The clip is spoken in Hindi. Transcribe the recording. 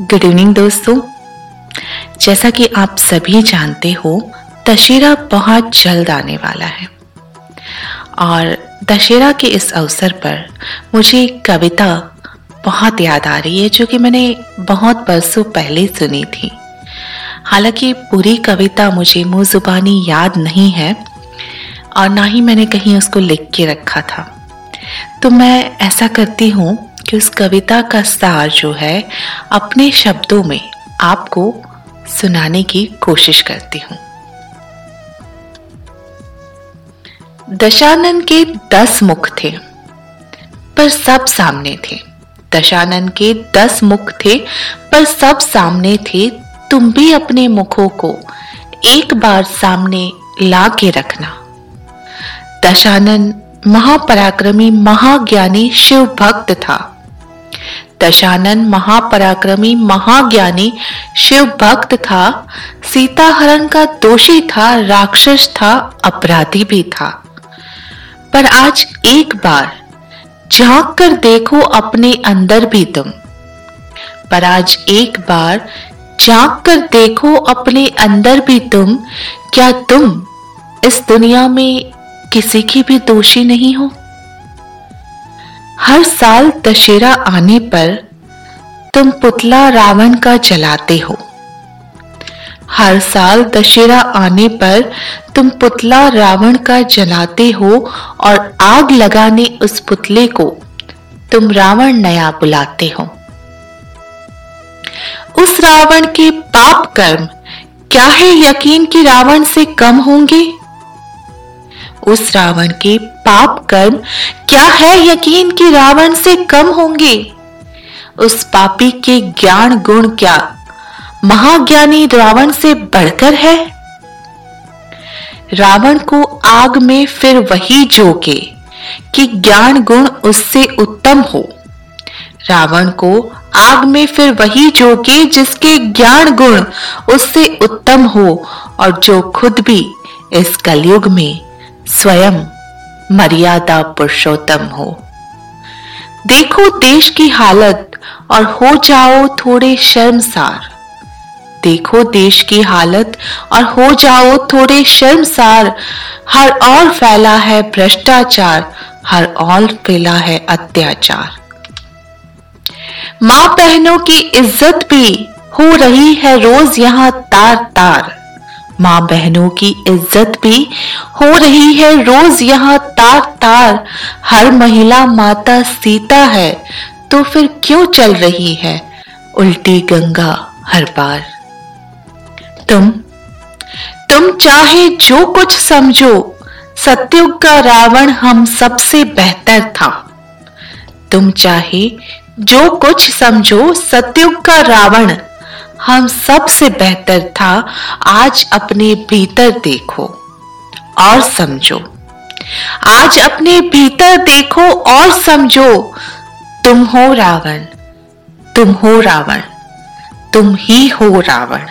गुड इवनिंग दोस्तों। जैसा कि आप सभी जानते हो, दशहरा बहुत जल्द आने वाला है। और दशहरा के इस अवसर पर मुझे कविता बहुत याद आ रही है, जो कि मैंने बहुत बरसों पहले सुनी थी। हालाँकि पूरी कविता मुझे मुँह जुबानी याद नहीं है, और ना ही मैंने कहीं उसको लिख के रखा था। तो मैं ऐसा करती हूँ कि उस कविता का सार जो है, अपने शब्दों में आपको सुनाने की कोशिश करती हूँ। दशानन के दस मुख थे, पर सब सामने थे। दशानन के दस मुख थे, पर सब सामने थे। तुम भी अपने मुखों को एक बार सामने ला के रखना। दशानन महापराक्रमी महाज्ञानी शिव भक्त था। दशानन महापराक्रमी महाज्ञानी शिव भक्त था सीता हरण का दोषी था, राक्षस था, अपराधी भी था। पर आज एक बार झाँक कर देखो अपने अंदर भी तुम। पर आज एक बार झाँक कर देखो अपने अंदर भी तुम, क्या तुम इस दुनिया में किसी की भी दोषी नहीं हो? हर साल दशहरा आने पर तुम पुतला रावण का जलाते हो। हर साल दशहरा आने पर तुम पुतला रावण का जलाते हो और आग लगाने उस पुतले को तुम रावण नया बुलाते हो। उस रावण के पाप कर्म, क्या है यकीन कि रावण से कम होंगे? उस रावण के पाप कर्म क्या है यकीन कि रावण से कम होंगे? उस पापी के ज्ञान गुण क्या महाज्ञानी रावण से बढ़कर है? रावण को आग में फिर वही जोके कि ज्ञान गुण उससे उत्तम हो। रावण को आग में फिर वही जोके जिसके ज्ञान गुण उससे उत्तम हो और जो खुद भी इस कलयुग में स्वयं मर्यादा पुरुषोत्तम हो। देखो देश की हालत और हो जाओ थोड़े शर्मसार। देखो देश की हालत और हो जाओ थोड़े शर्मसार। हर और फैला है भ्रष्टाचार, हर और फैला है अत्याचार। माँ बहनों की इज़्ज़त भी हो रही है रोज यहाँ तार तार माँ बहनों की इज़्ज़त भी हो रही है। रोज यहाँ तार तार हर महिला माता सीता है तो फिर क्यों चल रही है? उल्टी गंगा हर बार। तुम तुम चाहे जो कुछ समझो, सत्युग का रावण हम सबसे बेहतर था। तुम चाहे जो कुछ समझो, सत्युग का रावण हम सबसे बेहतर था आज अपने भीतर देखो और समझो। आज अपने भीतर देखो और समझो। तुम हो रावण, तुम हो रावण, तुम ही हो रावण।